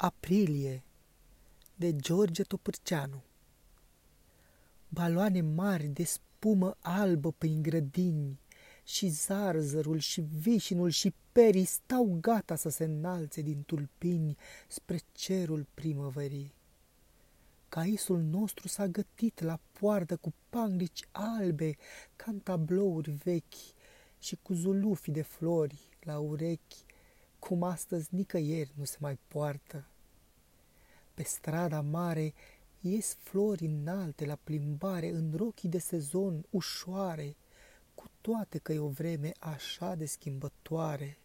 Aprilie de George Topârceanu Baloane mari de spumă albă prin grădini și zarzărul și vișinul și perii stau gata să se înalțe din tulpini spre cerul primăverii. Caisul nostru s-a gătit la poartă cu panglici albe ca în tablouri vechi și cu zulufi de flori la urechi cum astăzi nicăieri nu se mai poartă. Pe strada mare ies flori înalte la plimbare în rochii de sezon ușoare, cu toate că e o vreme așa de schimbătoare.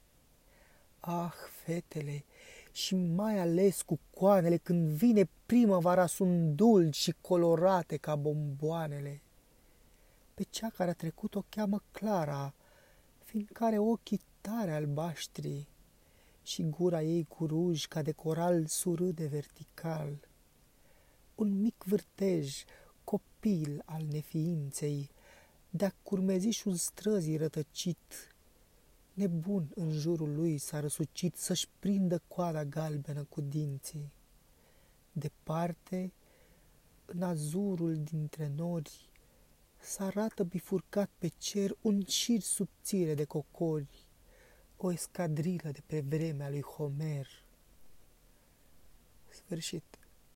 Ah, fetele, și mai ales cu coanele, când vine primăvara, sunt dulci și colorate ca bomboanele. Pe cea care a trecut o cheamă Clara, fiindcă are ochii tare albaștri, și gura ei cu ruj ca de coral surâde vertical. Un mic vârtej, copil al neființei, de-a curmezișul străzii rătăcit, nebun în jurul lui s-a răsucit să-și prindă coada galbenă cu dinții. Departe, în azurul dintre nori, s-arată bifurcat pe cer un șir subțire de cocori, o escadrilă de pe vremea lui Homer. Sfârșit.